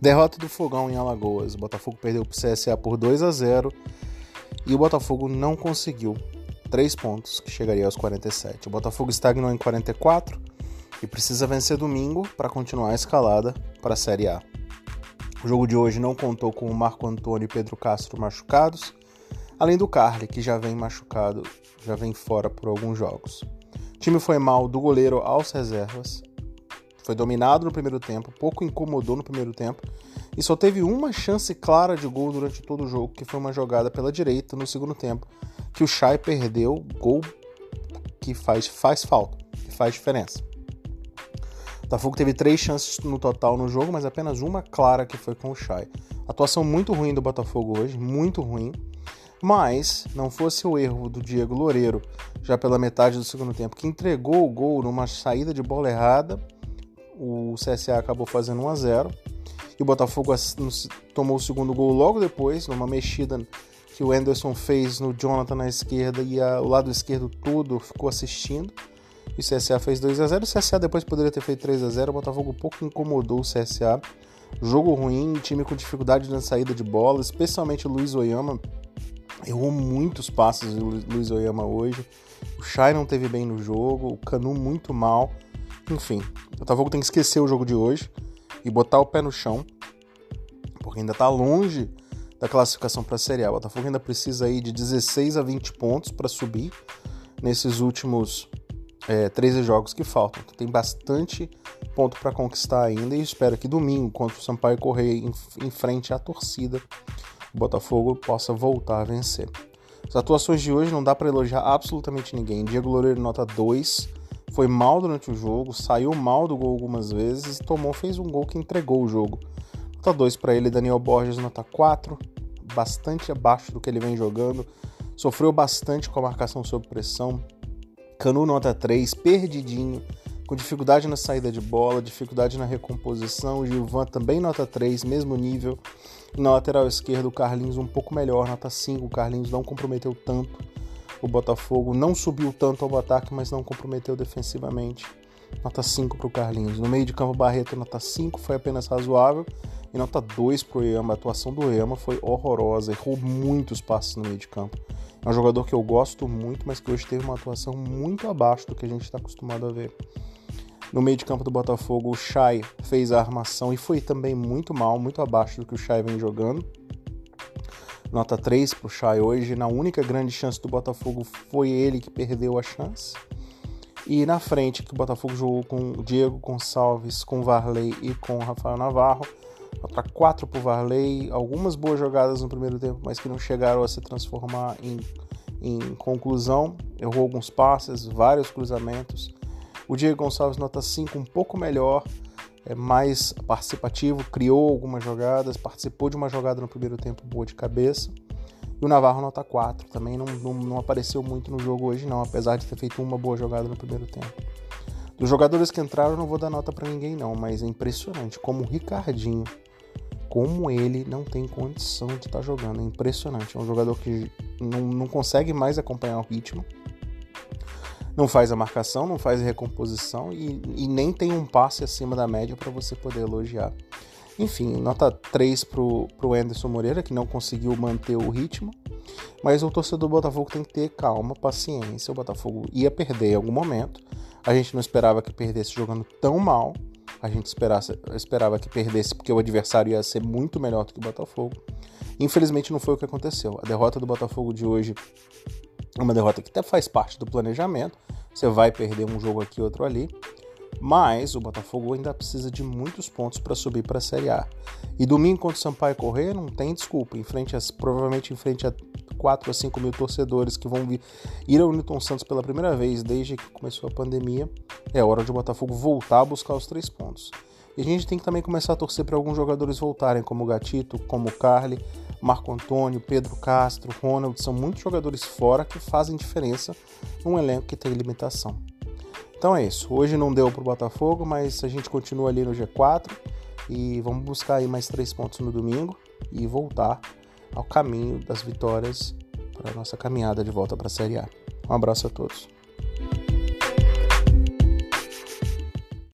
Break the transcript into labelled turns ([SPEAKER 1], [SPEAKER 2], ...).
[SPEAKER 1] Derrota do Fogão em Alagoas. O Botafogo perdeu para o CSA por 2 a 0 e o Botafogo não conseguiu três pontos, que chegaria aos 47. O Botafogo estagnou em 44 e precisa vencer domingo para continuar a escalada para a Série A. O jogo de hoje não contou com o Marco Antônio e Pedro Castro machucados, além do Carly, que já vem machucado, já vem fora por alguns jogos. O time foi mal do goleiro aos reservas, foi dominado no primeiro tempo, pouco incomodou no primeiro tempo e só teve uma chance clara de gol durante todo o jogo, que foi uma jogada pela direita no segundo tempo, que o Chay perdeu, gol que faz, faz falta, que faz diferença. O Botafogo teve três chances no total no jogo, mas apenas uma clara que foi com o Chay. Atuação muito ruim do Botafogo hoje, muito ruim. Mas não fosse o erro do Diego Loureiro, já pela metade do segundo tempo, que entregou o gol numa saída de bola errada o CSA acabou fazendo 1 a 0 e o Botafogo tomou o segundo gol logo depois, numa mexida que o Anderson fez no Jonathan na esquerda e a, o lado esquerdo todo ficou assistindo. E o CSA fez 2 a 0 O CSA depois poderia ter feito 3 a 0 O Botafogo pouco incomodou o CSA. Jogo ruim, time com dificuldade na saída de bola, especialmente o Luiz Oyama. Errou muitos passes do Luiz Oyama hoje. O Shai não teve bem no jogo, o Canu muito mal. Enfim, o Botafogo tem que esquecer o jogo de hoje e botar o pé no chão, porque ainda está longe da classificação para a Série A. O Botafogo ainda precisa aí de 16 a 20 pontos para subir nesses últimos é, 13 jogos que faltam. Então, tem bastante ponto para conquistar ainda e espero que domingo, contra o Sampaio Correia em, em frente à torcida, o Botafogo possa voltar a vencer. As atuações de hoje não dá para elogiar absolutamente ninguém. Diego Loureiro nota 2, foi mal durante o jogo, saiu mal do gol algumas vezes e tomou, fez um gol que entregou o jogo. Nota 2 para ele, Daniel Borges, nota 4, bastante abaixo do que ele vem jogando. Sofreu bastante com a marcação sob pressão. Canu, nota 3, perdidinho, com dificuldade na saída de bola, dificuldade na recomposição. Gilvan também nota 3, mesmo nível. Na lateral esquerda, o Carlinhos um pouco melhor, nota 5. O Carlinhos não comprometeu tanto o Botafogo não subiu tanto ao ataque, mas não comprometeu defensivamente. Nota 5 para o Carlinhos. No meio de campo, Barreto, nota 5, foi apenas razoável. E nota 2 para o Yama. A atuação do Yama foi horrorosa, errou muitos passes no meio de campo. É um jogador que eu gosto muito, mas que hoje teve uma atuação muito abaixo do que a gente está acostumado a ver. No meio de campo do Botafogo, o Chay fez a armação e foi também muito mal, muito abaixo do que o Chay vem jogando nota 3 para o Chay hoje. Na única grande chance do Botafogo foi ele que perdeu a chance. E na frente, que o Botafogo jogou com o Diego Gonçalves, com o Varley e com o Rafael Navarro. Nota 4 para o Varley. Algumas boas jogadas no primeiro tempo, mas que não chegaram a se transformar em, em conclusão. Errou alguns passes, vários cruzamentos. O Diego Gonçalves, nota 5, um pouco melhor mais participativo, criou algumas jogadas, participou de uma jogada no primeiro tempo boa de cabeça. E o Navarro nota 4, também não, não, não apareceu muito no jogo hoje não, apesar de ter feito uma boa jogada no primeiro tempo. Dos jogadores que entraram, não vou dar nota para ninguém não, mas é impressionante como o Ricardinho, como ele não tem condição de estar tá jogando, é impressionante. É um jogador que não, não consegue mais acompanhar o ritmo não faz a marcação, não faz a recomposição e, e nem tem um passe acima da média para você poder elogiar. Enfim, nota 3 para o Anderson Moreira, que não conseguiu manter o ritmo. Mas o torcedor do Botafogo tem que ter calma, paciência. O Botafogo ia perder em algum momento. A gente não esperava que perdesse jogando tão mal. A gente esperasse, esperava que perdesse porque o adversário ia ser muito melhor do que o Botafogo. Infelizmente não foi o que aconteceu. A derrota do Botafogo de hoje uma derrota que até faz parte do planejamento. Você vai perder um jogo aqui, outro ali. Mas o Botafogo ainda precisa de muitos pontos para subir para a Série A. E domingo contra o Sampaio Correia não tem desculpa. Em frente a, provavelmente em frente a 4 a 5 mil torcedores que vão vir, ir ao Newton Santos pela primeira vez desde que começou a pandemia. É hora de o Botafogo voltar a buscar os três pontos. E a gente tem que também começar a torcer para alguns jogadores voltarem, como o Gatito, como o Carly, Marco Antônio, Pedro Castro, Ronald, são muitos jogadores fora que fazem diferença num elenco que tem limitação. Então é isso. Hoje não deu para o Botafogo, mas a gente continua ali no G4 e vamos buscar aí mais três pontos no domingo e voltar ao caminho das vitórias para a nossa caminhada de volta para a Série A. Um abraço a todos.